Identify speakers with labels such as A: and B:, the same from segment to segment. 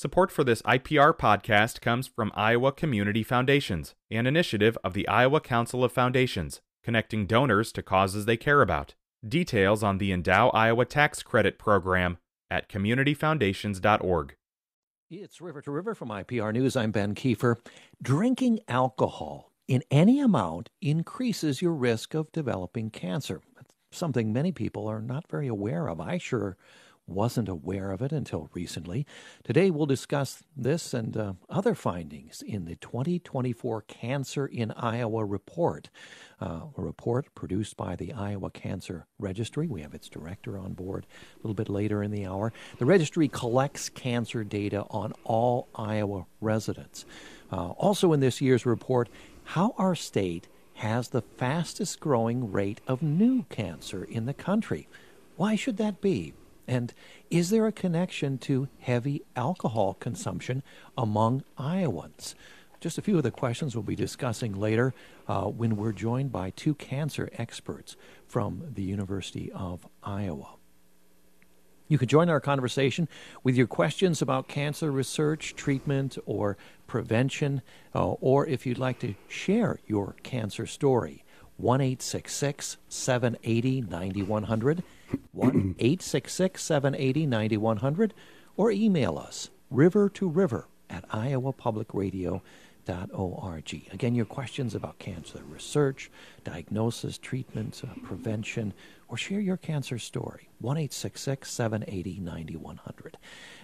A: Support for this IPR podcast comes from Iowa Community Foundations, an initiative of the Iowa Council of Foundations, connecting donors to causes they care about. Details on the Endow Iowa Tax Credit Program at communityfoundations.org.
B: It's River to River from IPR News. I'm Ben Kiefer. Drinking alcohol in any amount increases your risk of developing cancer. something many people are not very aware of. I sure wasn't aware of it until recently. Today, we'll discuss this and uh, other findings in the 2024 Cancer in Iowa report, uh, a report produced by the Iowa Cancer Registry. We have its director on board a little bit later in the hour. The registry collects cancer data on all Iowa residents. Uh, also, in this year's report, how our state has the fastest growing rate of new cancer in the country. Why should that be? And is there a connection to heavy alcohol consumption among Iowans? Just a few of the questions we'll be discussing later uh, when we're joined by two cancer experts from the University of Iowa. You can join our conversation with your questions about cancer research, treatment, or prevention, uh, or if you'd like to share your cancer story. 1 780 9100. 1 866 780 9100 or email us river to river at iowapublicradio.org. Again, your questions about cancer research, diagnosis, treatment, uh, prevention, or share your cancer story. 1 780 9100.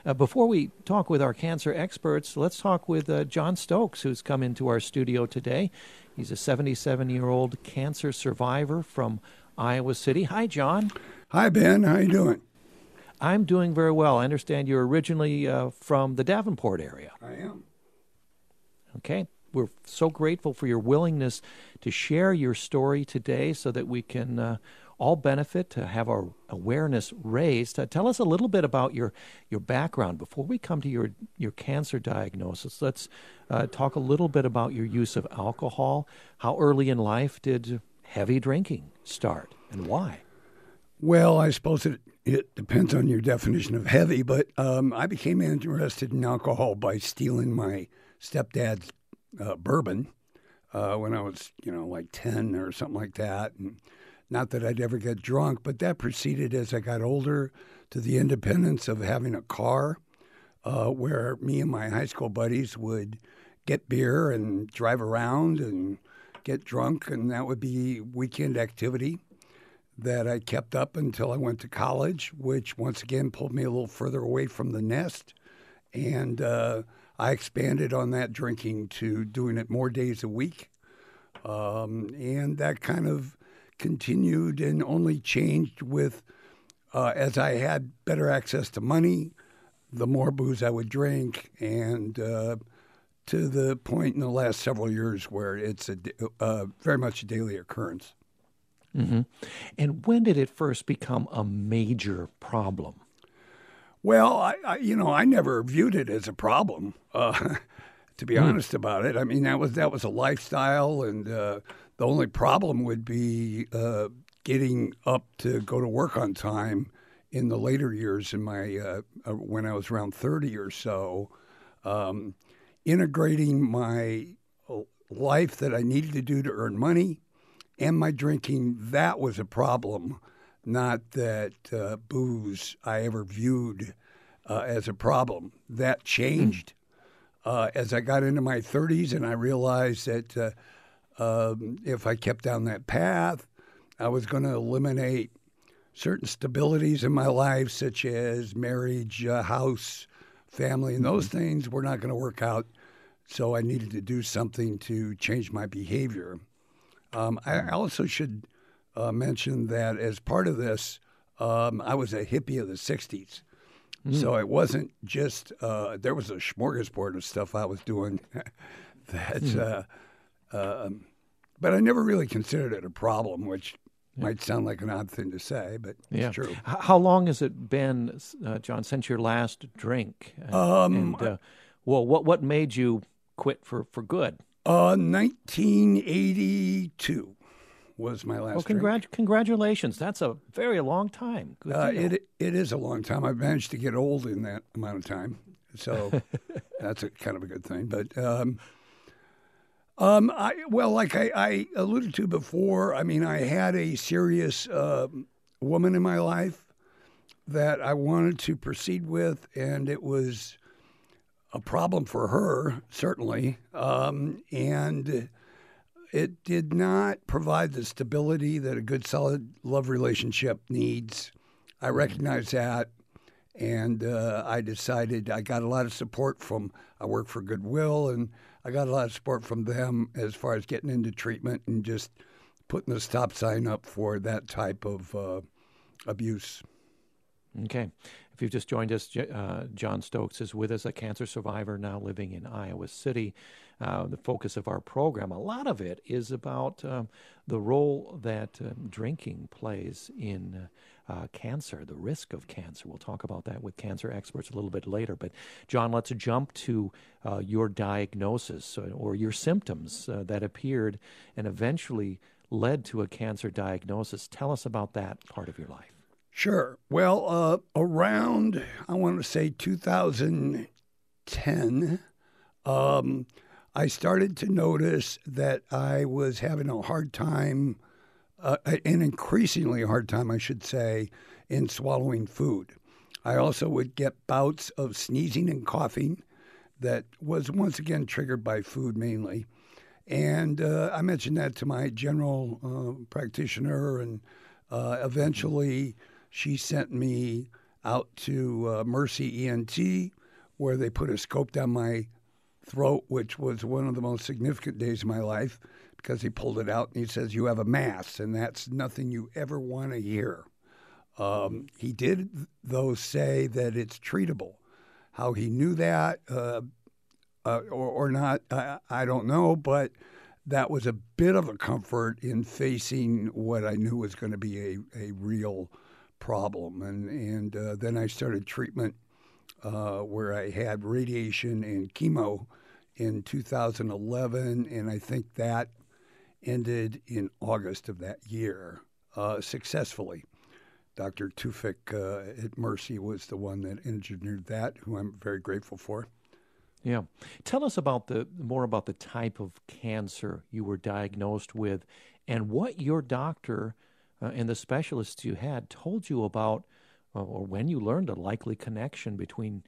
B: Uh, before we talk with our cancer experts, let's talk with uh, John Stokes, who's come into our studio today. He's a 77 year old cancer survivor from Iowa City. Hi, John.
C: Hi, Ben. How are you doing?
B: I'm doing very well. I understand you're originally uh, from the Davenport area.
C: I am.
B: Okay. We're so grateful for your willingness to share your story today so that we can uh, all benefit, to have our awareness raised. Uh, tell us a little bit about your, your background. Before we come to your, your cancer diagnosis, let's uh, talk a little bit about your use of alcohol. How early in life did heavy drinking start and why?
C: Well, I suppose it, it depends on your definition of heavy, but um, I became interested in alcohol by stealing my stepdad's uh, bourbon uh, when I was, you know, like 10 or something like that. And not that I'd ever get drunk, but that proceeded as I got older to the independence of having a car uh, where me and my high school buddies would get beer and drive around and get drunk, and that would be weekend activity that I kept up until I went to college, which once again pulled me a little further away from the nest. And uh, I expanded on that drinking to doing it more days a week. Um, and that kind of continued and only changed with uh, as I had better access to money, the more booze I would drink. And uh, to the point in the last several years where it's a, uh, very much a daily occurrence.
B: Mm-hmm. And when did it first become a major problem?
C: Well, I, I you know, I never viewed it as a problem. Uh, to be mm. honest about it, I mean that was that was a lifestyle, and uh, the only problem would be uh, getting up to go to work on time in the later years in my uh, uh, when I was around thirty or so. Um, integrating my life that I needed to do to earn money and my drinking, that was a problem, not that uh, booze I ever viewed uh, as a problem. That changed uh, as I got into my 30s, and I realized that uh, um, if I kept down that path, I was going to eliminate certain stabilities in my life, such as marriage, uh, house, family, and those mm-hmm. things were not going to work out. So I needed to do something to change my behavior. Um, I also should uh, mention that as part of this, um, I was a hippie of the 60s. Mm. So it wasn't just, uh, there was a smorgasbord of stuff I was doing that, mm. uh, um, but I never really considered it a problem, which yeah. might sound like an odd thing to say, but yeah. it's true.
B: How long has it been, uh, John, since your last drink?
C: Um, and, uh,
B: well, what, what made you quit for, for good?
C: Uh, 1982 was my last.
B: Well, congrat- congratulations! That's a very long time.
C: Uh, it it is a long time. I've managed to get old in that amount of time. so that's a kind of a good thing. But um, um, I well, like I, I alluded to before, I mean, I had a serious uh, woman in my life that I wanted to proceed with, and it was a problem for her, certainly. Um, and it did not provide the stability that a good, solid love relationship needs. I recognize that. And uh, I decided I got a lot of support from, I work for Goodwill, and I got a lot of support from them as far as getting into treatment and just putting the stop sign up for that type of uh, abuse.
B: Okay. If you've just joined us, uh, John Stokes is with us, a cancer survivor now living in Iowa City. Uh, the focus of our program, a lot of it is about um, the role that uh, drinking plays in uh, cancer, the risk of cancer. We'll talk about that with cancer experts a little bit later. But, John, let's jump to uh, your diagnosis uh, or your symptoms that appeared and eventually led to a cancer diagnosis. Tell us about that part of your life.
C: Sure. Well, uh, around, I want to say 2010, um, I started to notice that I was having a hard time, uh, an increasingly hard time, I should say, in swallowing food. I also would get bouts of sneezing and coughing that was once again triggered by food mainly. And uh, I mentioned that to my general uh, practitioner, and uh, eventually she sent me out to uh, Mercy ENT, where they put a scope down my throat, which was one of the most significant days of my life because he pulled it out and he says, You have a mass, and that's nothing you ever want to hear. Um, he did, though, say that it's treatable. How he knew that uh, uh, or, or, not, I, I don't know, but that was a bit of a comfort in facing what I knew was going to be a, a real problem. And, and uh, then I started treatment uh, where I had radiation and chemo in 2011, and I think that ended in August of that year uh, successfully. Dr. Tufik uh, at Mercy was the one that engineered that, who I'm very grateful for.
B: Yeah, tell us about the more about the type of cancer you were diagnosed with, and what your doctor uh, and the specialists you had told you about, uh, or when you learned a likely connection between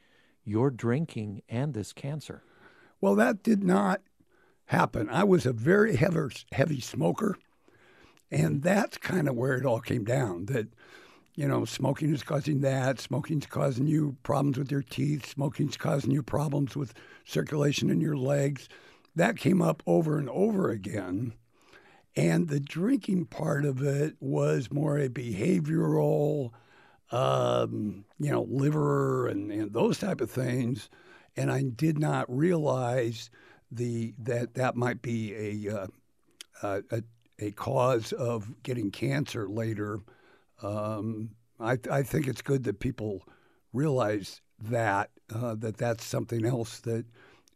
B: your drinking and this cancer?
C: Well, that did not happen. I was a very heavy, heavy smoker, and that's kind of where it all came down. That you know, smoking is causing that. Smoking's causing you problems with your teeth. Smoking's causing you problems with circulation in your legs. That came up over and over again. And the drinking part of it was more a behavioral, um, you know, liver and, and those type of things. And I did not realize the that that might be a uh, a, a, cause of getting cancer later. Um, I, I think it's good that people realize that uh, that that's something else that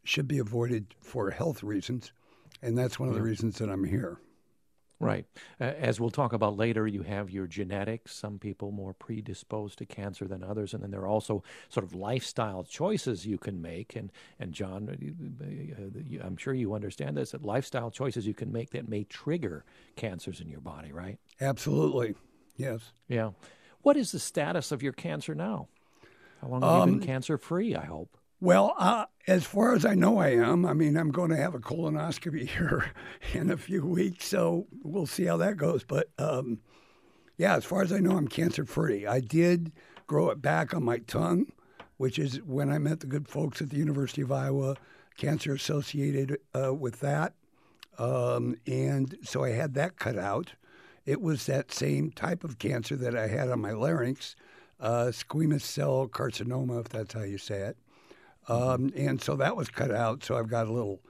C: should be avoided for health reasons, and that's one of the reasons that I'm here.
B: Right. As we'll talk about later, you have your genetics, some people more predisposed to cancer than others. And then there are also sort of lifestyle choices you can make. And, and John, uh, uh, I'm sure you understand this that lifestyle choices you can make that may trigger cancers in your body, right?
C: Absolutely. Yes.
B: Yeah. What is the status of your cancer now? How long have um, you been um, cancer free, I hope?
C: Well, uh, as far as I know, I am. I mean, I'm going to have a colonoscopy here in a few weeks, so we'll see how that goes. But um, yeah, as far as I know, I'm cancer free. I did grow it back on my tongue, which is when I met the good folks at the University of Iowa, cancer associated uh, with that. Um, and so I had that cut out. It was that same type of cancer that I had on my larynx, uh, squamous cell carcinoma, if that's how you say it. Um, and so that was cut out. So I've got a little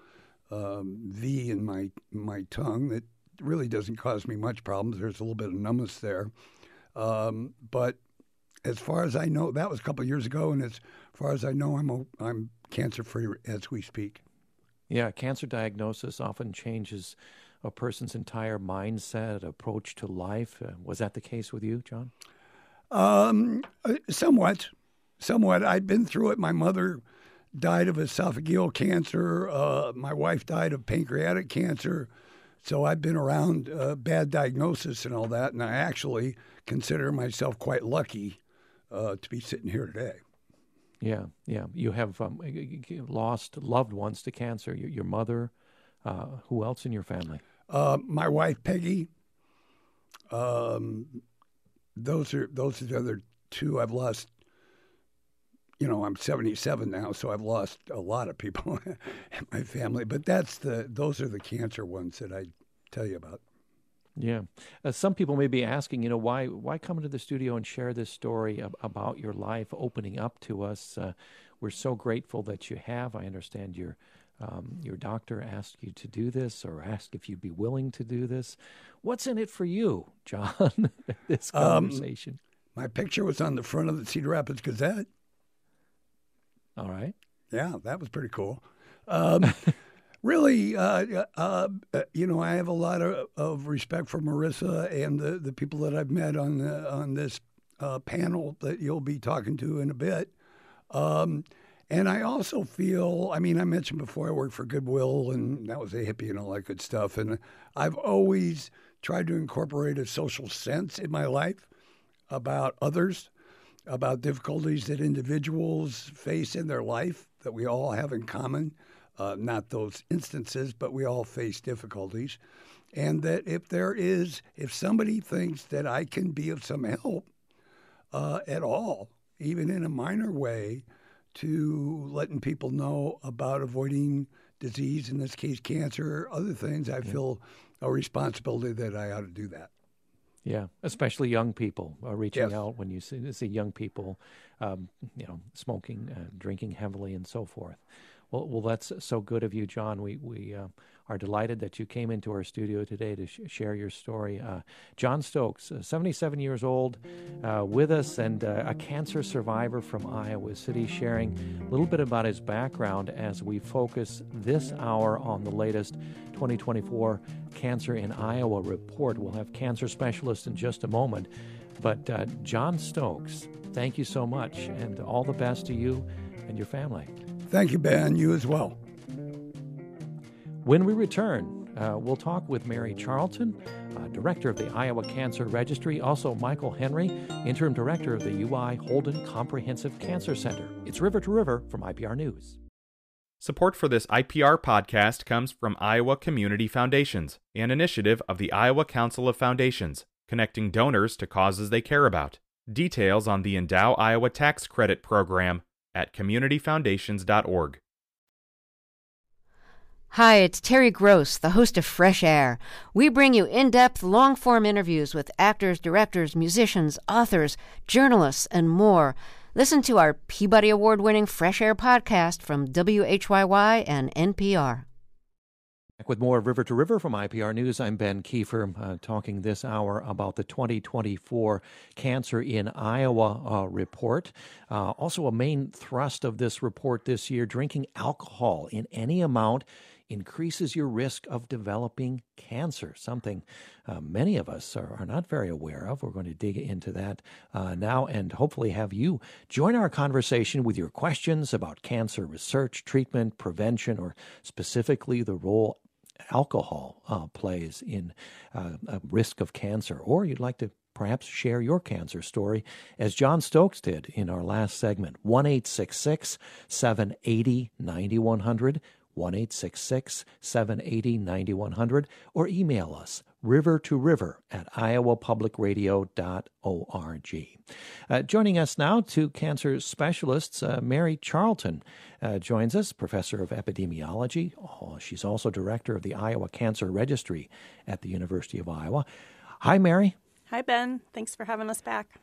C: um, V in my my tongue that really doesn't cause me much problems. There's a little bit of numbness there, um, but as far as I know, that was a couple of years ago, and as far as I know, I'm I'm cancer free as we speak.
B: Yeah, cancer diagnosis often changes a person's entire mindset, approach to life. Uh, was that the case with you, John?
C: Um, uh, somewhat, somewhat. I'd been through it. My mother died of esophageal cancer. Uh, my wife died of pancreatic cancer. So I've been around uh, bad diagnosis and all that, and I actually consider myself quite lucky uh, to be sitting here today.
B: Yeah, yeah. You have um, lost loved ones to cancer. Your, your mother. Uh, who else in your family?
C: Uh, my wife Peggy. Um, those are those are the other two I've lost. You know, I'm 77 now, so I've lost a lot of people in my family. But that's the those are the cancer ones that I tell you about.
B: Yeah, uh, some people may be asking, you know, why why come into the studio and share this story ab- about your life, opening up to us. Uh, we're so grateful that you have. I understand your um, your doctor asked you to do this, or asked if you'd be willing to do this. What's in it for you, John? this um, conversation.
C: Um, my picture was on the front of the Cedar Rapids Gazette.
B: All right.
C: Yeah, that was pretty cool. Um, really, uh, uh, uh, you know, I have a lot of, of, respect for Marissa and the, the people that I've met on the, on this uh, panel that you'll be talking to in a bit. Um, and I also feel, I mean, I mentioned before I worked for Goodwill, and that was a hippie and all that good stuff. And I've always tried to incorporate a social sense in my life about others, about difficulties that individuals face in their life that we all have in common. Uh, not those instances, but we all face difficulties. And that if there is, if somebody thinks that I can be of some help uh, at all, even in a minor way, to letting people know about avoiding disease, in this case, cancer, other things, I yeah. feel a responsibility that I ought to do that.
B: Yeah, especially young people uh, reaching yes. out when you see, see young people, um, you know, smoking, uh, drinking heavily, and so forth. Well, well, that's so good of you, John. We we uh, are delighted that you came into our studio today to sh- share your story. Uh, John Stokes, uh, 77 years old, uh, with us, and uh, a cancer survivor from Iowa City, sharing a little bit about his background as we focus this hour on the latest 2024 Cancer in Iowa report. We'll have cancer specialists in just a moment, but uh, John Stokes, thank you so much, and all the best to you and your family.
C: Thank you, Ben. You as well.
B: When we return, uh, we'll talk with Mary Charlton, uh, director of the Iowa Cancer Registry, also Michael Henry, interim director of the UI Holden Comprehensive Cancer Center. It's River to River from IPR News.
A: Support for this IPR podcast comes from Iowa Community Foundations, an initiative of the Iowa Council of Foundations, connecting donors to causes they care about. Details on the Endow Iowa Tax Credit Program at communityfoundations.org.
D: Hi, it's Terry Gross, the host of Fresh Air. We bring you in depth, long form interviews with actors, directors, musicians, authors, journalists, and more. Listen to our Peabody Award winning Fresh Air podcast from WHYY and NPR.
B: With more River to River from IPR News, I'm Ben Kiefer, uh, talking this hour about the 2024 Cancer in Iowa uh, report. Uh, also, a main thrust of this report this year drinking alcohol in any amount increases your risk of developing cancer, something uh, many of us are, are, not very aware of. We're going to dig into that uh, now and hopefully have you join our conversation with your questions about cancer research, treatment, prevention, or specifically the role alcohol uh, plays in uh, a risk of cancer, or you'd like to perhaps share your cancer story, as John Stokes did in our last segment. 1 780 9100. 1 780 9100. Or email us river to river at iowapublicradio.org. Uh, joining us now, two cancer specialists. Uh, Mary Charlton uh, joins us, professor of epidemiology. Oh, she's also director of the Iowa Cancer Registry at the University of Iowa. Hi, Mary.
E: Hi, Ben. Thanks for having us back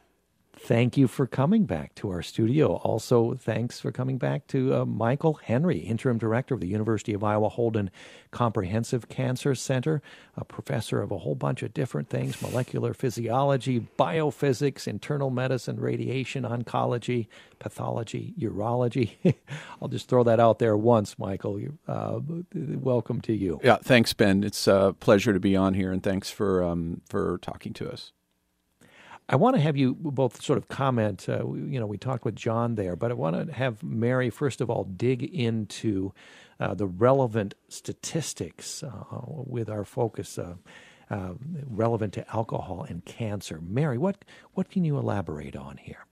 B: thank you for coming back to our studio. Also, thanks for coming back to uh, Michael Henry, interim director of the University of Iowa Holden Comprehensive Cancer Center, a professor of a whole bunch of different things molecular physiology, biophysics, internal medicine, radiation, oncology, pathology, urology. I'll just throw that out there once, Michael. Uh, welcome to you.
F: Yeah, thanks, Ben. It's a pleasure to be on here, and thanks for um, for talking to us.
B: I want to have you both sort of comment. Uh, you know, we talked with John there, but I want to have Mary first of all dig into uh, the relevant statistics uh, with our focus. Uh, uh, relevant to alcohol and cancer. Mary, what what can you elaborate on here?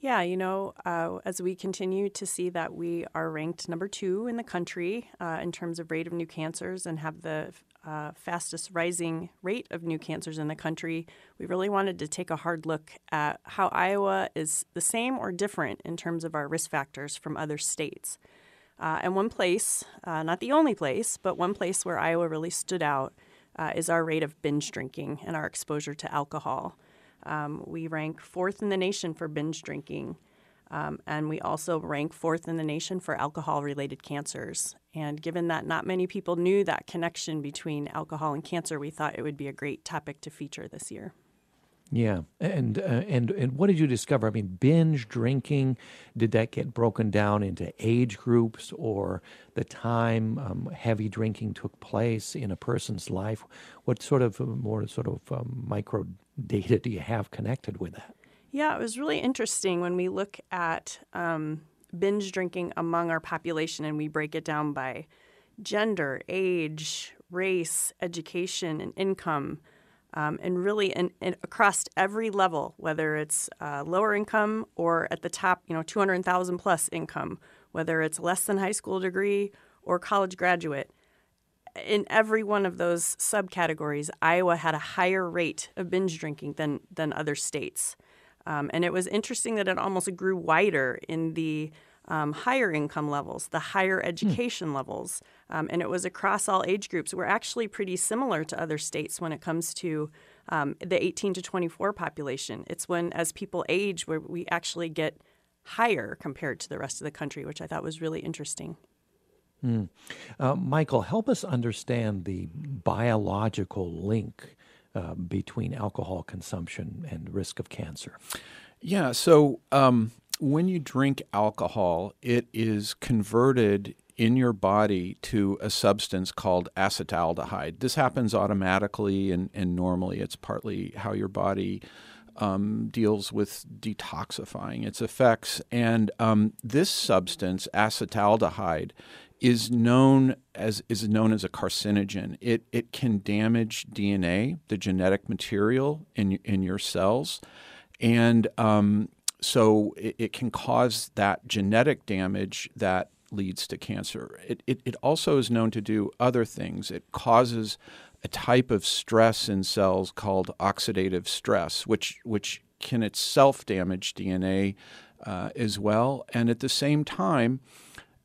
E: Yeah, you know, uh, as we continue to see that we are ranked number two in the country uh, in terms of rate of new cancers and have the uh, fastest rising rate of new cancers in the country, we really wanted to take a hard look at how Iowa is the same or different in terms of our risk factors from other states. Uh, and one place, uh, not the only place, but one place where Iowa really stood out uh, is our rate of binge drinking and our exposure to alcohol. Um, we rank fourth in the nation for binge drinking. Um, and we also rank fourth in the nation for alcohol related cancers. And given that not many people knew that connection between alcohol and cancer, we thought it would be a great topic to feature this year.
B: Yeah, and uh, and and what did you discover? I mean, binge drinking. Did that get broken down into age groups or the time um, heavy drinking took place in a person's life? What sort of uh, more sort of um, micro data do you have connected with that?
E: Yeah, it was really interesting when we look at um, binge drinking among our population and we break it down by gender, age, race, education, and income um, and really in, in, across every level, whether it's uh, lower income or at the top, you know, 200,000 plus income, whether it's less than high school degree or college graduate. In every one of those subcategories, Iowa had a higher rate of binge drinking than, than other states. Um, and it was interesting that it almost grew wider in the um, higher income levels, the higher hmm. education hmm. levels, um, and it was across all age groups. We're actually pretty similar to other states when it comes to um, the 18 to 24 population. It's when, as people age, where we actually get higher compared to the rest of the country, which I thought was really interesting.
B: Mm. Uh, Michael, help us understand the biological link uh, between alcohol consumption and risk of cancer.
F: Yeah, so um, when you drink alcohol, it is converted in your body to a substance called acetaldehyde. This happens automatically and, and normally. It's partly how your body um, deals with detoxifying its effects. And um, this substance, acetaldehyde, is known as is known as a carcinogen. It it can damage DNA, the genetic material in in your cells, and um, so it, it, can cause that genetic damage that leads to cancer. It, it, it also is known to do other things. It causes a type of stress in cells called oxidative stress, which, which can itself damage DNA uh, as well. And at the same time,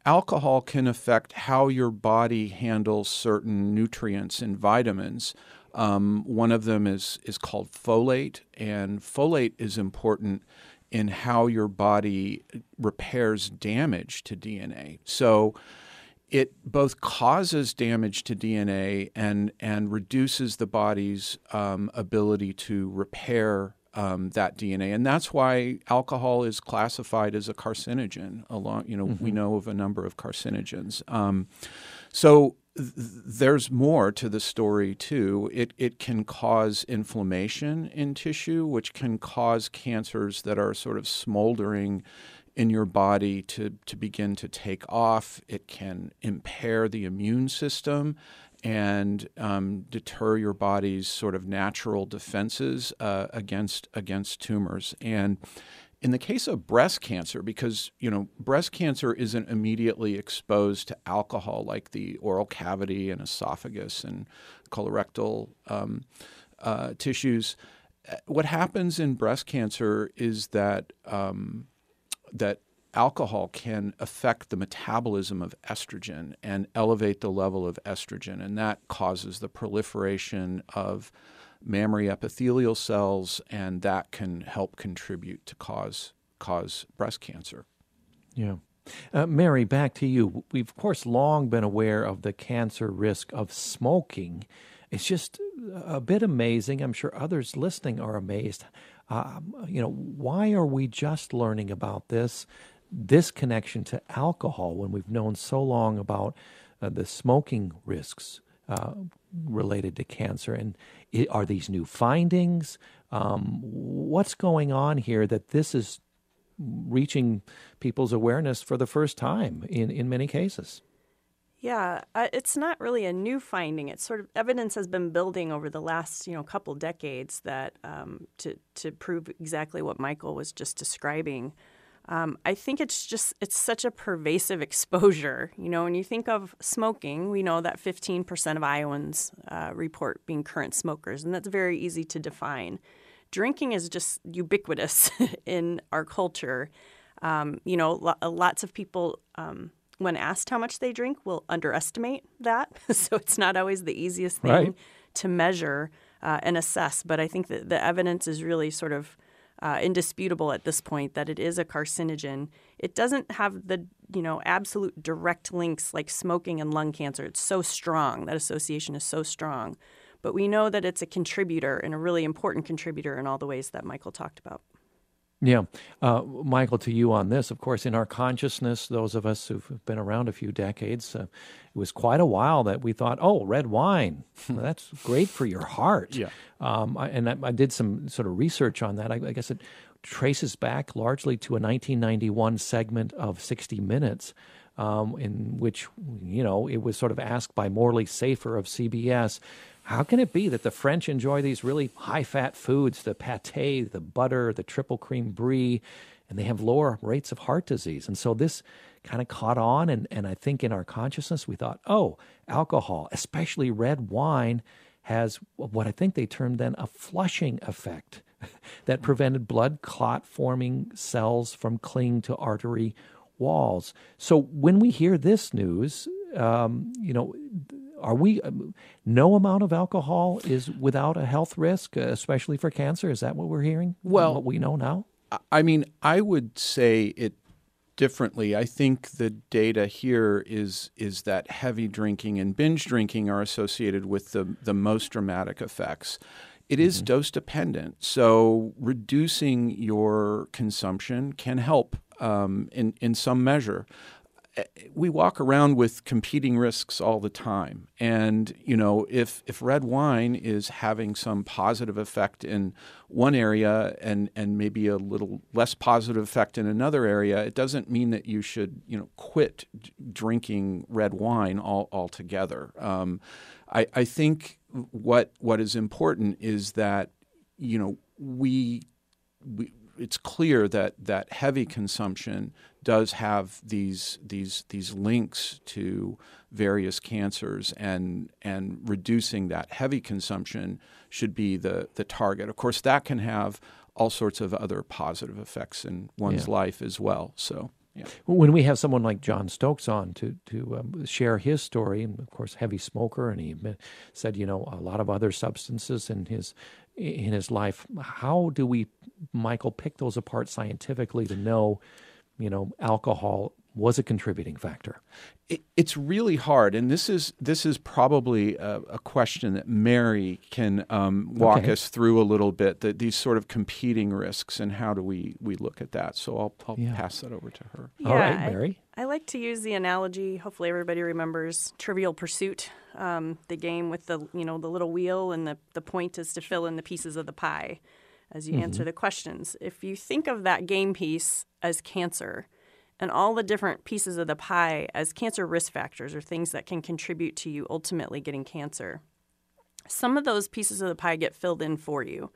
F: alcohol can affect how your body handles certain nutrients and vitamins. Um, one of them is, is called folate, and folate is important in how your body repairs damage to DNA. So it both causes damage to DNA and and reduces the body's um, ability to repair um, that DNA, and that's why alcohol is classified as a carcinogen. Along, you know, mm-hmm. we know of a number of carcinogens. Um, so there's more to the story too. It it can cause inflammation in tissue, which can cause cancers that are sort of smoldering in your body to to begin to take off. It can impair the immune system and um, deter your body's sort of natural defenses uh, against against tumors. And in the case of breast cancer, because you know breast cancer isn't immediately exposed to alcohol like the oral cavity and esophagus and colorectal um, uh, tissues, uh, what happens in breast cancer is that um, that alcohol can affect the metabolism of estrogen and elevate the level of estrogen, and that causes the proliferation of mammary epithelial cells, and that can help contribute to cause cause breast cancer.
B: Yeah. Uh, Mary, back to you. We've, of course, long been aware of the cancer risk of smoking. It's just a bit amazing. I'm sure others listening are amazed. Uh, you know, why are we just learning about this, this connection to alcohol when we've known so long about uh, the smoking risks uh, related to cancer? And are these new findings? Um, what's going on here that this is reaching people's awareness for the first time in, in many cases?
E: Yeah, it's not really a new finding. It's sort of evidence has been building over the last you know couple decades that um, to to prove exactly what Michael was just describing. Um, I think it's just it's such a pervasive exposure. You know, when you think of smoking, we know that 15% of Iowans uh, report being current smokers, and that's very easy to define. Drinking is just ubiquitous in our culture. Um, you know, lo- lots of people um, when asked how much they drink, will underestimate that. so it's not always the easiest thing
B: right.
E: to measure uh, and assess. But I think that the evidence is really sort of uh, indisputable at this point that it is a carcinogen. It doesn't have the you know absolute direct links like smoking and lung cancer. It's so strong that association is so strong. But we know that it's a contributor and a really important contributor in all the ways that Michael talked about.
B: Yeah. Uh, Michael, to you on this, of course, in our consciousness, those of us who've been around a few decades, uh, it was quite a while that we thought, oh, red wine, that's great for your heart.
F: Yeah.
B: Um, I, and I, I, did some sort of research on that. I, I, guess it traces back largely to a 1991 segment of 60 Minutes. Um, in which, you know, it was sort of asked by Morley Safer of CBS, how can it be that the French enjoy these really high fat foods, the pate, the butter, the triple cream brie, and they have lower rates of heart disease? And so this kind of caught on. And, and I think in our consciousness, we thought, oh, alcohol, especially red wine, has what I think they termed then a flushing effect that prevented blood clot forming cells from clinging to artery walls. So when we hear this news, um, you know, are we um, no amount of alcohol is without a health risk, uh, especially for cancer? Is that what we're hearing?
F: Well,
B: what we know now.
F: I mean, I would say it differently. I think the data here is is that heavy drinking and binge drinking are associated with the the most dramatic effects. It is mm-hmm. dose dependent, so reducing your consumption can help um, in in some measure we walk around with competing risks all the time. And, you know, if, if red wine is having some positive effect in one area and, and maybe a little less positive effect in another area, it doesn't mean that you should, you know, quit drinking red wine all, altogether. Um, I, I think what, what is important is that, you know, we, we it's clear that that heavy consumption does have these these these links to various cancers and and reducing that heavy consumption should be the the target. Of course, that can have all sorts of other positive effects in one's yeah. life as well. So. Yeah.
B: When we have someone like John Stokes on to to um, share his story, and of course, heavy smoker, and he said, you know, a lot of other substances in his in his life. How do we, Michael, pick those apart scientifically to know you know, alcohol was a contributing factor?
F: It, it's really hard, and this is this is probably a, a question that Mary can um, walk okay. us through a little bit. That these sort of competing risks, and how do we we look at that? So I'll, I'll yeah. pass that over to her.
E: Yeah,
B: All right, Mary.
E: I, I, like to use the analogy. Hopefully, everybody remembers Trivial Pursuit, um, the game with the you know the little wheel, and the the point is to fill in the pieces of the pie as you mm-hmm. answer the questions. If you think of that game piece as cancer and all the different pieces of the pie as cancer risk factors or things that can contribute to you ultimately getting cancer, some of those pieces of the pie get filled in for you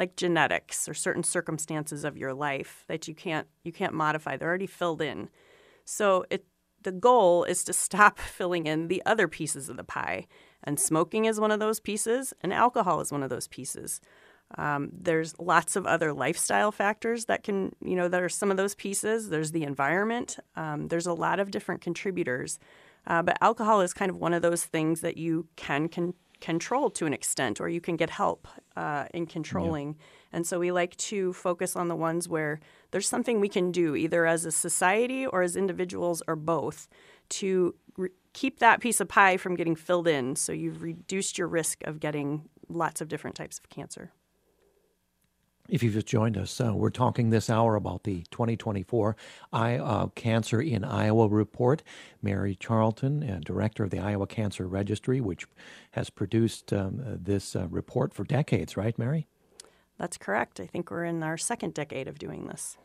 E: like genetics or certain circumstances of your life that you can't you can't modify they're already filled in so it the goal is to stop filling in the other pieces of the pie and smoking is one of those pieces and alcohol is one of those pieces um, there's lots of other lifestyle factors that can, you know, that are some of those pieces. There's the environment. Um, there's a lot of different contributors. Uh, but alcohol is kind of one of those things that you can con- control to an extent, or you can get help uh, in controlling. Yeah. And so we like to focus on the ones where there's something we can do, either as a society or as individuals or both, to re- keep that piece of pie from getting filled in. So you've reduced your risk of getting lots of different types of cancer.
B: If you've just joined us, uh, we're talking this hour about the 2024 I, uh, Cancer in Iowa report. Mary Charlton, uh, director of the Iowa Cancer Registry, which has produced um, uh, this uh, report for decades, right, Mary?
E: That's correct. I think we're in our second decade of doing this.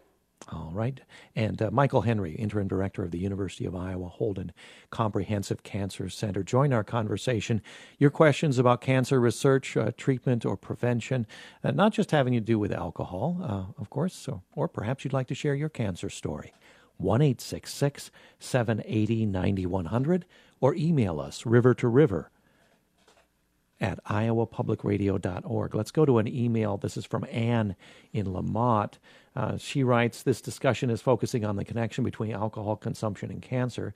B: All right. And uh, Michael Henry, interim director of the University of Iowa Holden Comprehensive Cancer Center, join our conversation. Your questions about cancer research, uh, treatment, or prevention, uh, not just having to do with alcohol, uh, of course, or, or perhaps you'd like to share your cancer story. 1 780 9100 or email us river to river at iowapublicradio.org. Let's go to an email. This is from Anne in Lamont. Uh, she writes This discussion is focusing on the connection between alcohol consumption and cancer.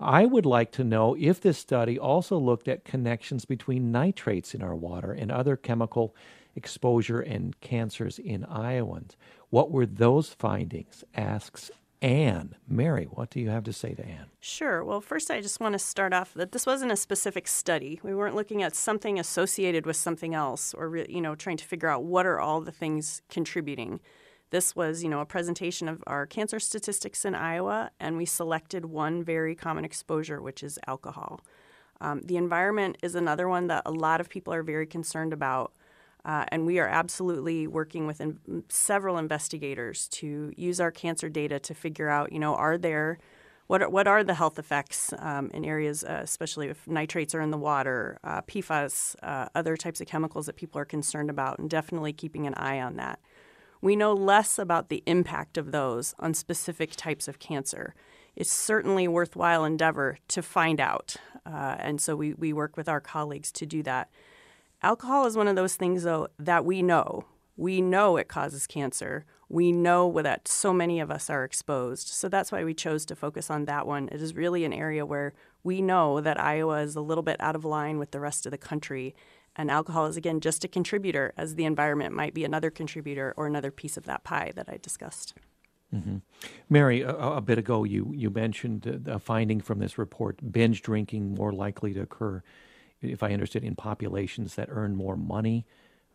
B: I would like to know if this study also looked at connections between nitrates in our water and other chemical exposure and cancers in Iowans. What were those findings? asks Anne. Mary, what do you have to say to Anne?
E: Sure. Well, first, I just want to start off that this wasn't a specific study. We weren't looking at something associated with something else or, you know, trying to figure out what are all the things contributing. This was, you know, a presentation of our cancer statistics in Iowa, and we selected one very common exposure, which is alcohol. Um, the environment is another one that a lot of people are very concerned about. Uh, and we are absolutely working with in, several investigators to use our cancer data to figure out, you know, are there what are, what are the health effects um, in areas, uh, especially if nitrates are in the water, uh, PFAS, uh, other types of chemicals that people are concerned about, and definitely keeping an eye on that. We know less about the impact of those on specific types of cancer. It's certainly a worthwhile endeavor to find out, uh, and so we, we work with our colleagues to do that. Alcohol is one of those things, though, that we know. We know it causes cancer. We know that so many of us are exposed. So that's why we chose to focus on that one. It is really an area where we know that Iowa is a little bit out of line with the rest of the country. And alcohol is, again, just a contributor, as the environment might be another contributor or another piece of that pie that I discussed.
B: Mm-hmm. Mary, a, a, bit ago, you, you mentioned a finding from this report binge drinking more likely to occur if I understood, in populations that earn more money.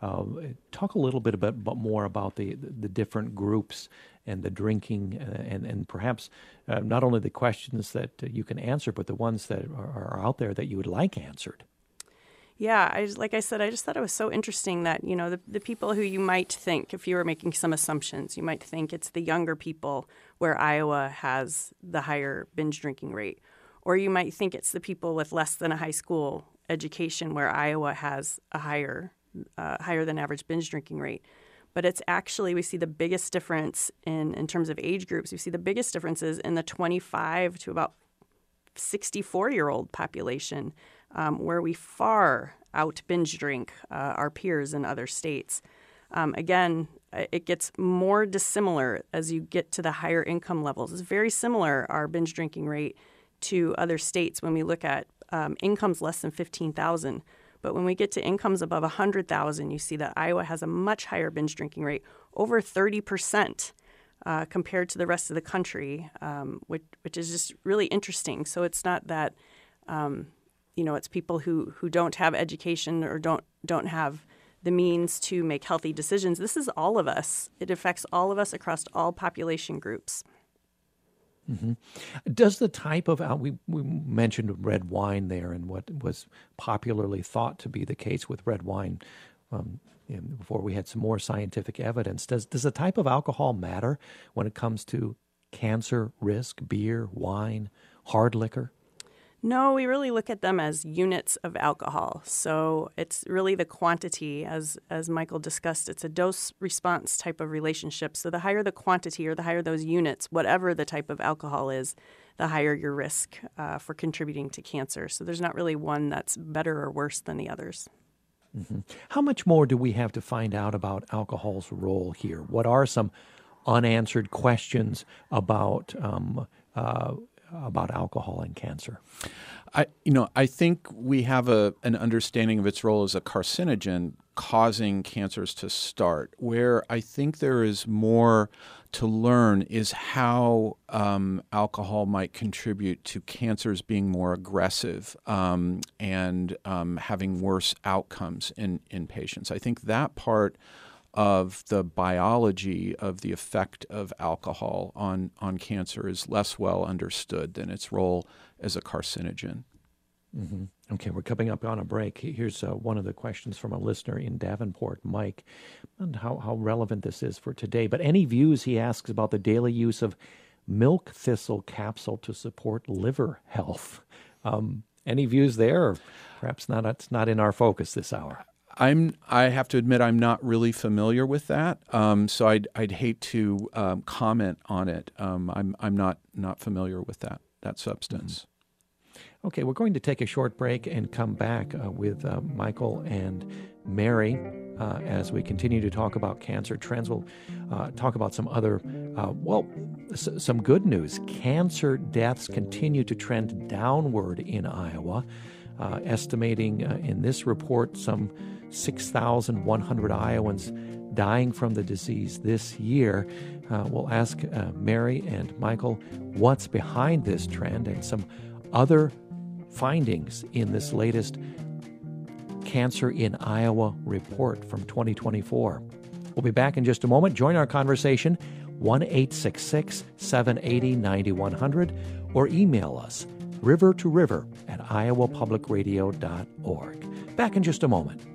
B: Uh, talk a little bit about, about, more about the, the different groups and the drinking, uh, and and perhaps uh, not only the questions that you can answer, but the ones that are, are out there that you would like answered.
E: Yeah, I like I said, I just thought it was so interesting that you know the the people who you might think, if you were making some assumptions, you might think it's the younger people where Iowa has the higher binge drinking rate, or you might think it's the people with less than a high school education where Iowa has a higher uh, higher than average binge drinking rate. But it's actually we see the biggest difference in in terms of age groups. We see the biggest differences in the 25 to about 64 year old population, um, where we far out binge drink uh, our peers in other states. Um, again, it gets more dissimilar as you get to the higher income levels. It's very similar our binge drinking rate to other states when we look at um, incomes less than 15,000. But when we get to incomes above 100,000, you see that Iowa has a much higher binge drinking rate, over 30%. Uh, compared to the rest of the country, um, which, which is just really interesting. So it's not that um, you know it's people who who don't have education or don't don't have the means to make healthy decisions. This is all of us. It affects all of us across all population groups.
B: Mm-hmm. Does the type of we we mentioned red wine there and what was popularly thought to be the case with red wine um, before we had some more scientific evidence. Does does the type of alcohol matter when it comes to cancer risk? Beer, wine, hard liquor.
E: No, we really look at them as units of alcohol. So it's really the quantity, as as Michael discussed. It's a dose response type of relationship. So the higher the quantity or the higher those units, whatever the type of alcohol is, the higher your risk uh, for contributing to cancer. So there's not really one that's better or worse than the others.
B: Mm-hmm. How much more do we have to find out about alcohol's role here? What are some unanswered questions about um, uh, about alcohol and cancer?
F: I, you know, I think we have a, an understanding of its role as a carcinogen causing cancers to start. Where I think there is more to learn is how um, alcohol might contribute to cancers being more aggressive um, and um, having worse outcomes in, in patients. I think that part of the biology of the effect of alcohol on, on cancer is less well understood than its role as a carcinogen.
B: Mm-hmm. Okay, we're coming up on a break. Here's uh, one of the questions from a listener in Davenport, Mike, and how, how relevant this is for today. But any views he asks about the daily use of milk thistle capsule to support liver health? Um, any views there? Perhaps not. It's not in our focus this hour.
F: I'm. I have to admit, I'm not really familiar with that. Um, so I'd, I'd hate to um, comment on it. Um, I'm, I'm not not familiar with that that substance. Mm-hmm.
B: Okay, we're going to take a short break and come back uh, with uh, Michael and Mary uh, as we continue to talk about cancer trends. We'll uh, talk about some other, uh, well, s- some good news. Cancer deaths continue to trend downward in Iowa, uh, estimating in this report some 6,100 Iowans dying from the disease this year. Uh, we'll ask uh, Mary and Michael what's behind this trend and some other findings in this latest Cancer in Iowa report from 2024. We'll be back in just a moment. Join our conversation 1 780 9100 or email us river to river at iowapublicradio.org. Back in just a moment.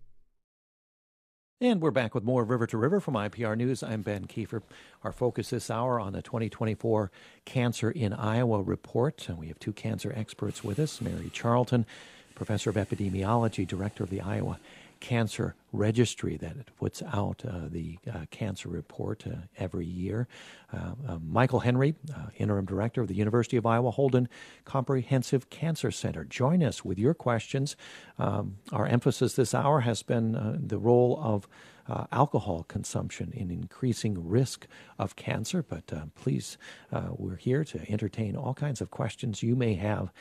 B: And we're back with more River to River from IPR News. I'm Ben Kieffer. Our focus this hour on the 2024 Cancer in Iowa report. And we have two cancer experts with us Mary Charlton, professor of epidemiology, director of the Iowa cancer registry that puts out uh, the uh, cancer report uh, every year. Uh, uh, Michael Henry, uh, interim director of the University of Iowa Holden Comprehensive Cancer Center. Join us with your questions. Um, our emphasis this hour has been the role of uh, alcohol consumption in increasing risk of cancer. But uh, please, uh, we're here to entertain all kinds of questions you may have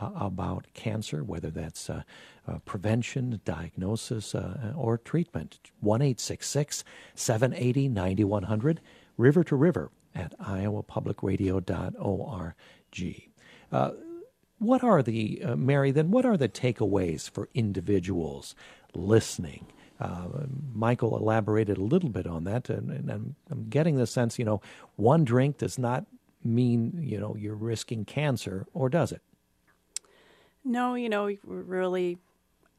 B: uh, about cancer, whether that's uh, uh, prevention, diagnosis, uh, or treatment. 1 780 9100, river to river at iowapublicradio.org. Uh, what are the, uh, Mary, then what are the takeaways for individuals listening? Uh, Michael elaborated a little bit on that, and, and I'm, I'm, getting the sense, you know, one drink does not mean, you know, you're risking cancer, or does it?
E: No, you know, we really,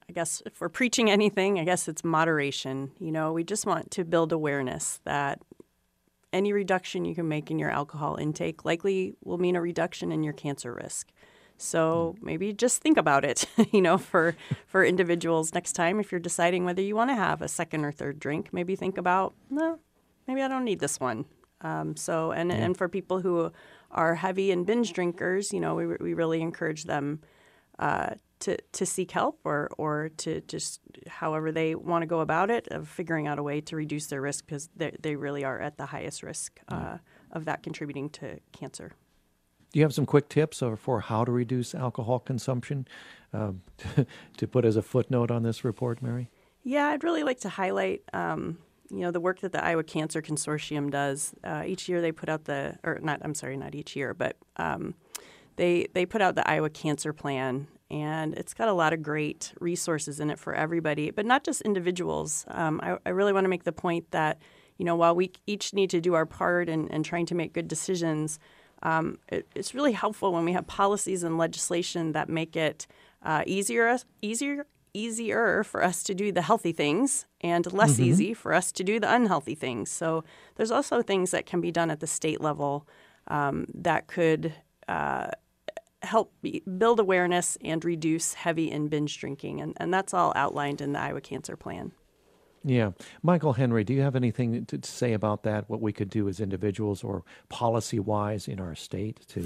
E: I guess if we're preaching anything, I guess it's moderation. You know, we just want to build awareness that any reduction you can make in your alcohol intake likely will mean a reduction in your cancer risk. So hmm. maybe just think about it, you know, for for individuals next time if you're deciding whether you want to have a second or third drink, maybe think about, no, maybe I don't need this one. Um, so and yeah. and for people who are heavy and binge drinkers, you know, we we really encourage them uh, to to seek help or or to just however they want to go about it of figuring out a way to reduce their risk because they, they really are at the highest risk uh, mm. of that contributing to cancer.
B: Do you have some quick tips for how to reduce alcohol consumption um, to, to, put as a footnote on this report, Mary?
E: Yeah, I'd really like to highlight. Um, you know the work that the Iowa Cancer Consortium does. Uh, each year they put out the, or not, I'm sorry, not each year, but um, they they put out the Iowa Cancer Plan, and it's got a lot of great resources in it for everybody, but not just individuals. Um, I, I, really want to make the point that you know while we each need to do our part in, in trying to make good decisions, um, it, it's really helpful when we have policies and legislation that make it uh, easier easier easier for us to do the healthy things and less mm-hmm. easy for us to do the unhealthy things. So there's also things that can be done at the state level um, that could uh, help build awareness and reduce heavy and binge drinking. And, and that's all outlined in the Iowa Cancer Plan.
B: Yeah. Michael Henry, do you have anything to say about that? What we could do as individuals or policy wise in our state to,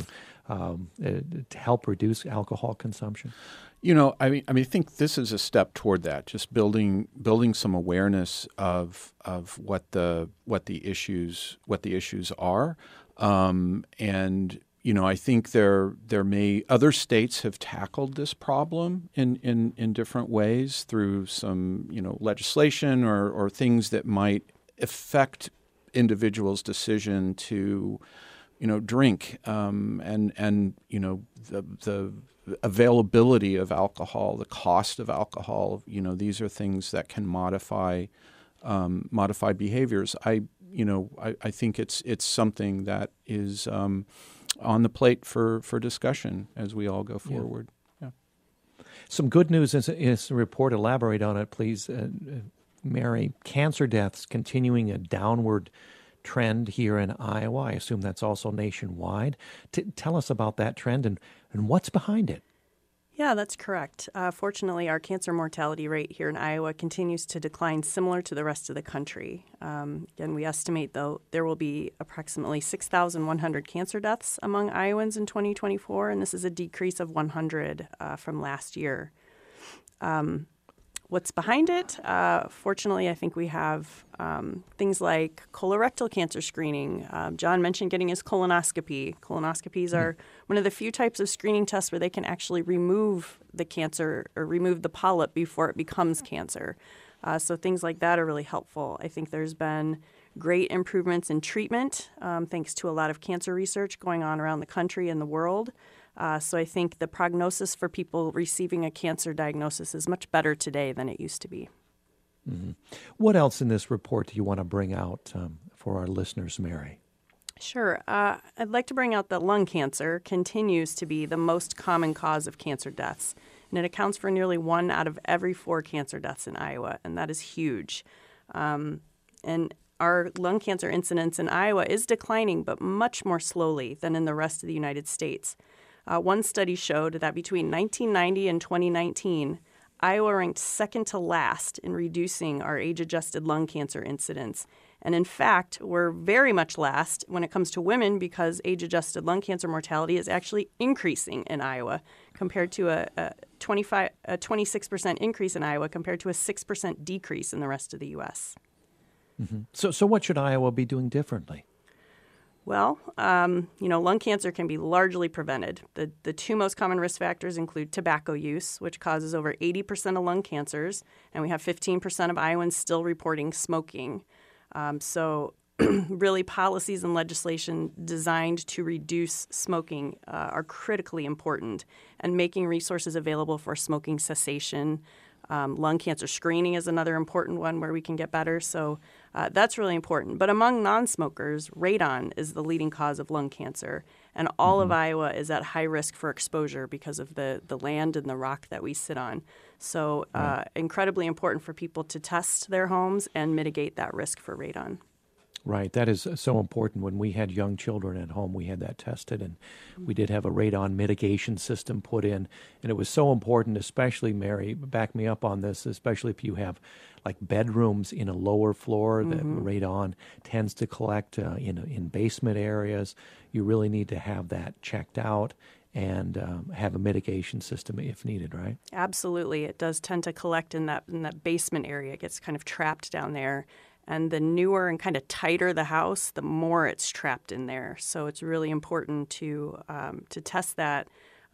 B: um, uh, to help reduce alcohol consumption?
F: You know, I mean, I mean, I think this is a step toward that. Just building building some awareness of of what the what the issues what the issues are, um, and you know, I think there there may other states have tackled this problem in, in, in different ways through some you know legislation or, or things that might affect individuals' decision to you know drink um, and and you know the the availability of alcohol, the cost of alcohol. You know, these are things that can modify um, modify behaviors. I you know I, I think it's it's something that is um, on the plate for, for discussion as we all go forward. Yeah.
B: Some good news in the report. Elaborate on it, please, uh, uh, Mary. Cancer deaths continuing a downward trend here in Iowa. I assume that's also nationwide. T- tell us about that trend and, and what's behind it.
E: Yeah, that's correct. Uh, fortunately, our cancer mortality rate here in Iowa continues to decline similar to the rest of the country. Um, again, we estimate, though, there will be approximately 6,100 cancer deaths among Iowans in 2024, and this is a decrease of 100 uh, from last year. Um, what's behind it? Uh, fortunately, I think we have um, things like colorectal cancer screening. Um, John mentioned getting his colonoscopy. Colonoscopies mm-hmm. are one of the few types of screening tests where they can actually remove the cancer or remove the polyp before it becomes cancer. Uh, so things like that are really helpful. I think there's been great improvements in treatment um, thanks to a lot of cancer research going on around the country and the world. Uh, so I think the prognosis for people receiving a cancer diagnosis is much better today than it used to be.
B: Mm-hmm. What else in this report do you want to bring out um, for our listeners, Mary?
E: Sure. Uh, I'd like to bring out that lung cancer continues to be the most common cause of cancer deaths, and it accounts for nearly one out of every four cancer deaths in Iowa, and that is huge. Um, and our lung cancer incidence in Iowa is declining, but much more slowly than in the rest of the United States. Uh, one study showed that between 1990 and 2019, Iowa ranked second to last in reducing our age adjusted lung cancer incidence. And in fact, we're very much last when it comes to women because age adjusted lung cancer mortality is actually increasing in Iowa compared to a, a, 25, a 26% increase in Iowa compared to a 6% decrease in the rest of the U.S.
B: Mm-hmm. So, so, what should Iowa be doing differently?
E: Well, um, you know, lung cancer can be largely prevented. The, the two most common risk factors include tobacco use, which causes over 80% of lung cancers, and we have 15% of Iowans still reporting smoking. Um, so, really, policies and legislation designed to reduce smoking uh, are critically important, and making resources available for smoking cessation um, lung cancer screening is another important one where we can get better. So uh, that's really important. But among non smokers, radon is the leading cause of lung cancer. And all mm-hmm. of Iowa is at high risk for exposure because of the, the land and the rock that we sit on. So, uh, right. incredibly important for people to test their homes and mitigate that risk for radon.
B: Right. That is so important. When we had young children at home, we had that tested, and we did have a radon mitigation system put in. And it was so important, especially, Mary, back me up on this, especially if you have like bedrooms in a lower floor that mm-hmm. radon tends to collect uh, in, in basement areas. You really need to have that checked out and um, have a mitigation system if needed, right?
E: Absolutely. It does tend to collect in that in that basement area. It gets kind of trapped down there. And the newer and kind of tighter the house, the more it's trapped in there. So it's really important to um, to test that.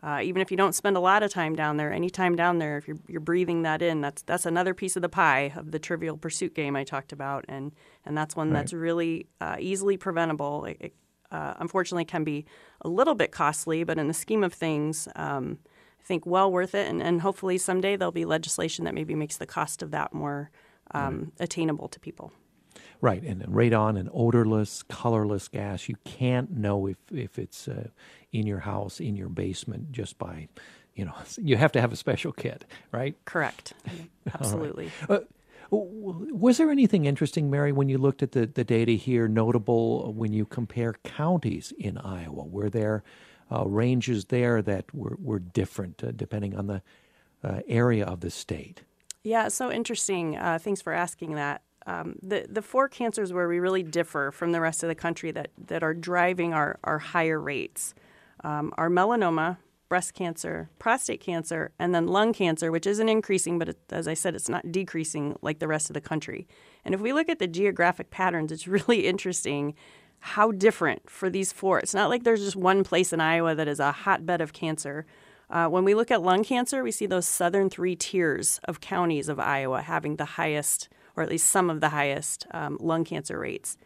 E: Uh, even if you don't spend a lot of time down there, any time down there, if you're, you're breathing that in, that's that's another piece of the pie of the Trivial Pursuit game I talked about, and and that's one right. that's really uh, easily preventable. It, it uh, unfortunately can be a little bit costly, but in the scheme of things, um, I think well worth it. And, and hopefully someday there'll be legislation that maybe makes the cost of that more um, right. attainable to people.
B: Right, and radon, an odorless, colorless gas. You can't know if if it's uh, in your house, in your basement, just by, you know, you have to have a special kit, right?
E: Correct. Absolutely.
B: right. uh, was there anything interesting, Mary, when you looked at the, the data here, notable when you compare counties in Iowa? Were there uh, ranges there that were, were different uh, depending on the uh, area of the state?
E: Yeah, so interesting. Uh, thanks for asking that um, the the four cancers where we really differ from the rest of the country that that are driving our our higher rates um, are melanoma, breast cancer, prostate cancer, and then lung cancer, which isn't increasing, but it, as I said, it's not decreasing like the rest of the country. And if we look at the geographic patterns, it's really interesting. how different for these four. It's not like there's just one place in Iowa that is a hotbed of cancer. Uh, when we look at lung cancer, we see those southern three tiers of counties of Iowa having the highest, or at least some of the highest, um, lung cancer rates.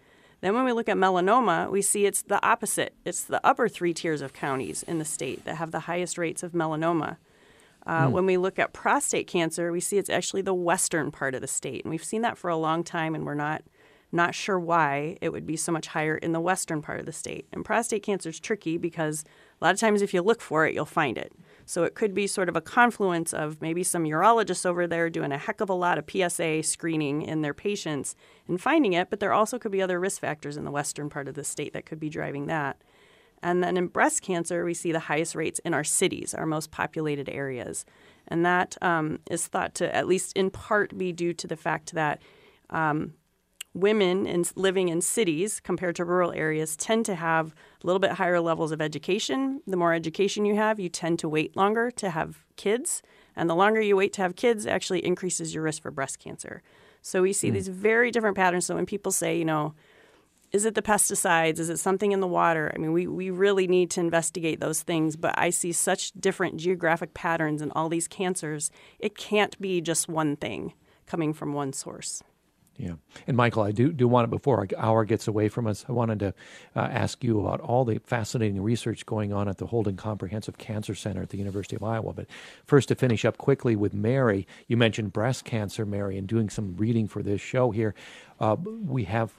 E: Then, when we look at melanoma, we see it's the opposite. It's the upper three tiers of counties in the state that have the highest rates of melanoma. Uh, mm. When we look at prostate cancer, we see it's actually the western part of the state, and we've seen that for a long time, and we're not not sure why it would be so much higher in the western part of the state. And prostate cancer is tricky because a lot of times if you look for it, you'll find it. So it could be sort of a confluence of maybe some urologists over there doing a heck of a lot of PSA screening in their patients and finding it, but there also could be other risk factors in the western part of the state that could be driving that. And then in breast cancer, we see the highest rates in our cities, our most populated areas. And that um, is thought to, at least in part, be due to the fact that um, women in, living in cities compared to rural areas tend to have a little bit higher levels of education. The more education you have, you tend to wait longer to have kids. And the longer you wait to have kids actually increases your risk for breast cancer. So we see mm. these very different patterns. So when people say, you know, is it the pesticides? Is it something in the water? I mean, we, we really need to investigate those things, but I see such different geographic patterns in all these cancers. It can't be just one thing coming from one source.
B: Yeah. And Michael, I do, do want to, before our hour gets away from us, I wanted to uh, ask you about all the fascinating research going on at the Holden Comprehensive Cancer Center at the University of Iowa. But first, to finish up quickly with Mary, you mentioned breast cancer, Mary, and doing some reading for this show here. Uh, we have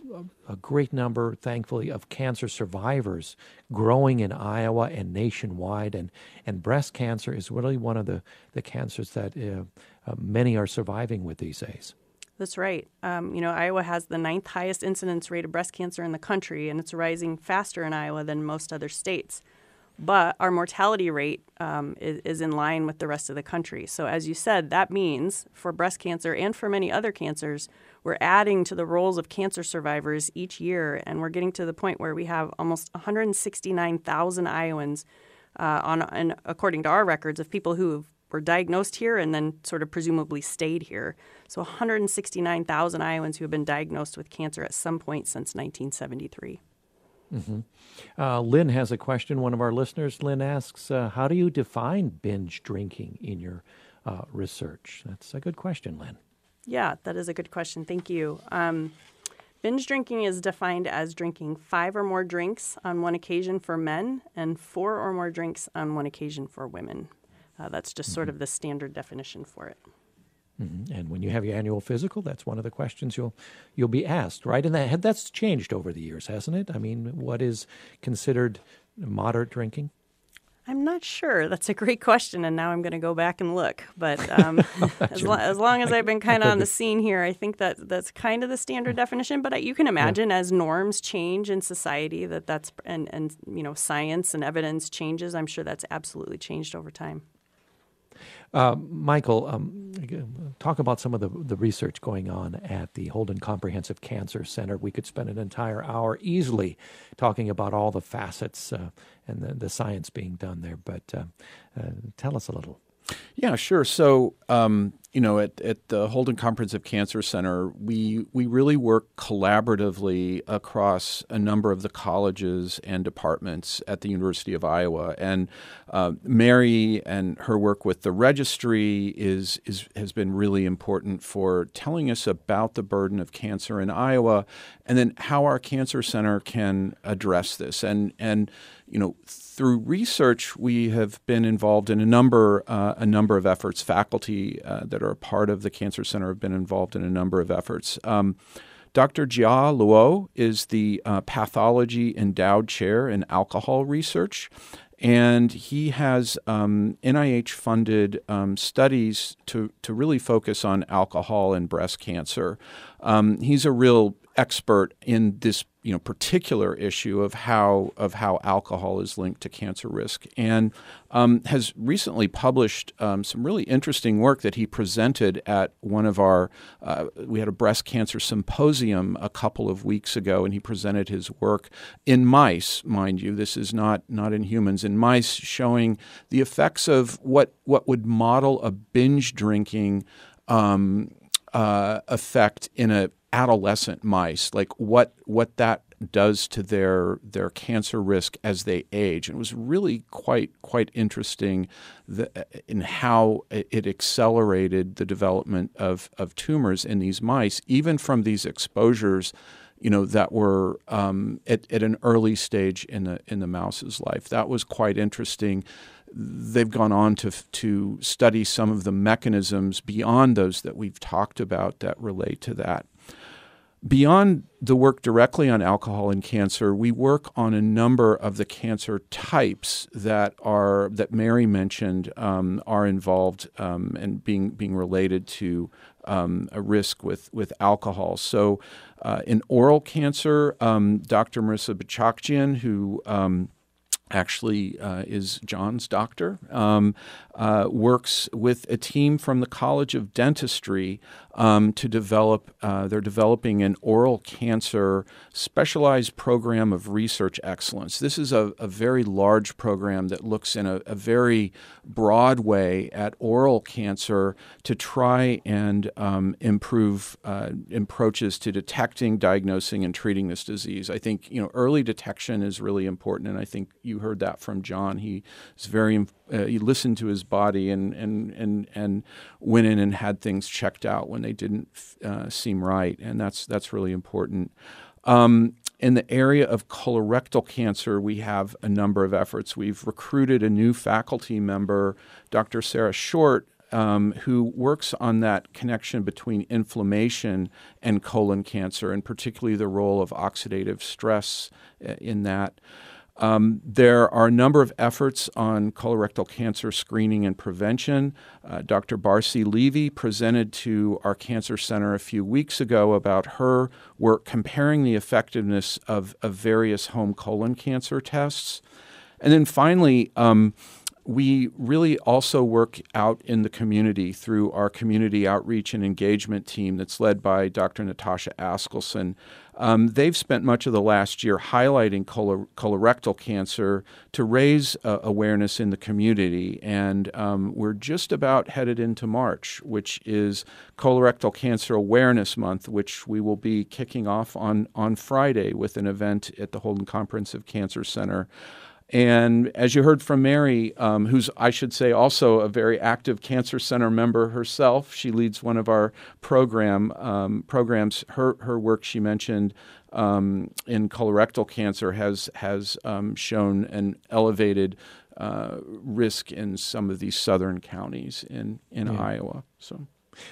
B: a great number, thankfully, of cancer survivors growing in Iowa and nationwide. And, and breast cancer is really one of the, the cancers that uh, uh many are surviving with these days.
E: That's right. Um, you know, Iowa has the ninth highest incidence rate of breast cancer in the country, and it's rising faster in Iowa than most other states. But our mortality rate um, is, is, in line with the rest of the country. So, as you said, that means for breast cancer and for many other cancers, we're adding to the rolls of cancer survivors each year, and we're getting to the point where we have almost 169,000 Iowans uh, on, and according to our records, of people who were diagnosed here and then sort of presumably stayed here. So 169,000 Iowans who have been diagnosed with cancer at some point since 1973.
B: Mm-hmm. Uh, Lynn has a question. One of our listeners, Lynn asks, uh, How do you define binge drinking in your uh, research? That's a good question, Lynn.
E: Yeah, that is a good question. Thank you. Um, binge drinking is defined as drinking five or more drinks on one occasion for men and four or more drinks on one occasion for women. Uh, that's just mm-hmm. sort of the standard definition for it.
B: Mm-hmm. And when you have your annual physical, that's one of the questions you'll you'll be asked, right? And that that's changed over the years, hasn't it? I mean, what is considered moderate drinking?
E: I'm not sure. That's a great question, and now I'm going to go back and look. But um, as, lo- as, long as I've been kind of on the scene here, I think that that's kind of the standard definition. But you can imagine yeah. as norms change in society, that that's and and you know science and evidence changes. I'm sure that's absolutely changed over time.
B: Uh, Michael, um, talk about some of the, the research going on at the Holden Comprehensive Cancer Center. We could spend an entire hour easily talking about all the facets uh, and the, the, science being done there, but uh, uh tell us a little.
F: Yeah, sure. So, um, you know, at, at the Holden Comprehensive Cancer Center, we we really work collaboratively across a number of the colleges and departments at the University of Iowa. And uh, Mary and her work with the registry is is has been really important for telling us about the burden of cancer in Iowa, and then how our cancer center can address this. And and you know, through research, we have been involved in a number uh, a number of efforts. Faculty uh, that are a part of the Cancer Center have been involved in a number of efforts. Um, Dr. Jia Luo is the uh, pathology endowed chair in alcohol research, and he has um, NIH funded um, studies to, to really focus on alcohol and breast cancer. Um, he's a real expert in this you know particular issue of how of how alcohol is linked to cancer risk, and um, has recently published um, some really interesting work that he presented at one of our. Uh, we had a breast cancer symposium a couple of weeks ago, and he presented his work in mice, mind you. This is not not in humans. In mice, showing the effects of what what would model a binge drinking. Um, uh, effect in a adolescent mice, like what what that does to their their cancer risk as they age. And it was really quite quite interesting the, in how it accelerated the development of, of tumors in these mice, even from these exposures you know that were um, at, at an early stage in the in the mouse's life. That was quite interesting. They've gone on to to study some of the mechanisms beyond those that we've talked about that relate to that. Beyond the work directly on alcohol and cancer, we work on a number of the cancer types that are that Mary mentioned um, are involved um, and being being related to um, a risk with with alcohol. So, uh, in oral cancer, um, Dr. Marisa Buchakjian, who um, actually uh, is John's doctor, um, uh, works with a team from the College of Dentistry um, to develop. Uh, they're developing an oral cancer specialized program of research excellence. This is a, a very large program that looks in a, a, very broad way at oral cancer to try and um, improve uh, approaches to detecting, diagnosing, and treating this disease. I think you know early detection is really important, and I think you heard that from John. He is very uh, he listened to his body and, and, and, and went in and had things checked out when they didn't uh, seem right, and that's that's really important. Um, in the area of colorectal cancer, we have a number of efforts. We've recruited a new faculty member, Dr. Sarah Short, um, who works on that connection between inflammation and colon cancer, and particularly the role of oxidative stress uh, in that. Um, there are a number of efforts on colorectal cancer screening and prevention. Uh, Dr. Barcey Levy presented to our cancer center a few weeks ago about her work comparing the effectiveness of, of various home colon cancer tests. And then finally, um, we really also work out in the community through our community outreach and engagement team that's led by Dr. Natasha Askelson. Um, they've spent much of the last year highlighting color, colorectal cancer to raise uh, awareness in the community. And um, we're just about headed into March, which is Colorectal Cancer Awareness Month, which we will be kicking off on, on Friday with an event at the Holden Comprehensive Cancer Center. And as you heard from Mary, um, who's, I should say, also a very active Cancer Center member herself, she leads one of our program um, programs. Her, her work, she mentioned, um, in colorectal cancer has, has um, shown an elevated uh, risk in some of these southern counties in, in yeah. Iowa. So.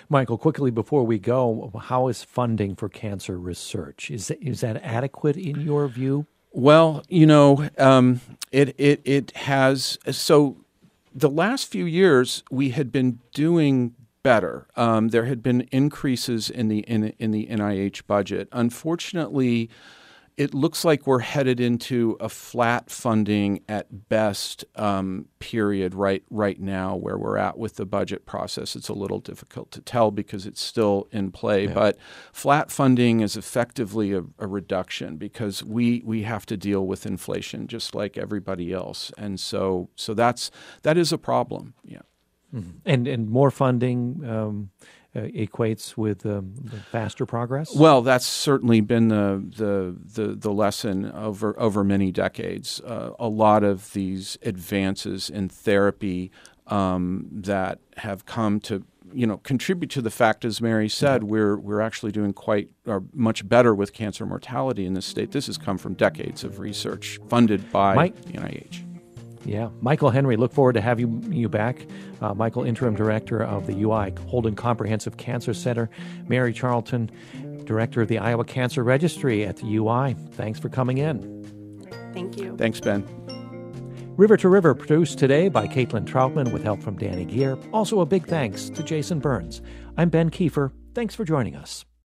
B: Michael, quickly before we go, how is funding for cancer research? Is, is that adequate in your view?
F: Well, you know, um, it it it has so the last few years we had been doing better. Um, there had been increases in the in, in the NIH budget. Unfortunately, it looks like we're headed into a flat funding at best um, period right right now where we're at with the budget process. It's a little difficult to tell because it's still in play, yeah. but flat funding is effectively a, a, reduction because we we have to deal with inflation just like everybody else, and so so that's that is a problem. Yeah,
B: mm-hmm. and and more funding. Um, equates with um, faster progress?
F: Well, that's certainly been the the the, the lesson over over many decades. Uh, a lot of these advances in therapy um, that have come to you know contribute to the fact, as Mary said, mm-hmm. we're we're actually doing quite or much better with cancer mortality in this state. This has come from decades of research funded by Mike, the NIH.
B: Yeah, Michael Henry, look forward to having you back. Uh, Michael, interim director of the UI Holden Comprehensive Cancer Center. Mary Charlton, director of the Iowa Cancer Registry at the UI. Thanks for coming in.
E: Thank you.
F: Thanks, Ben.
B: River to River, produced today by Caitlin Troutman with help from Danny Gear. Also, a big thanks to Jason Burns. I'm Ben Kieffer. Thanks for joining us.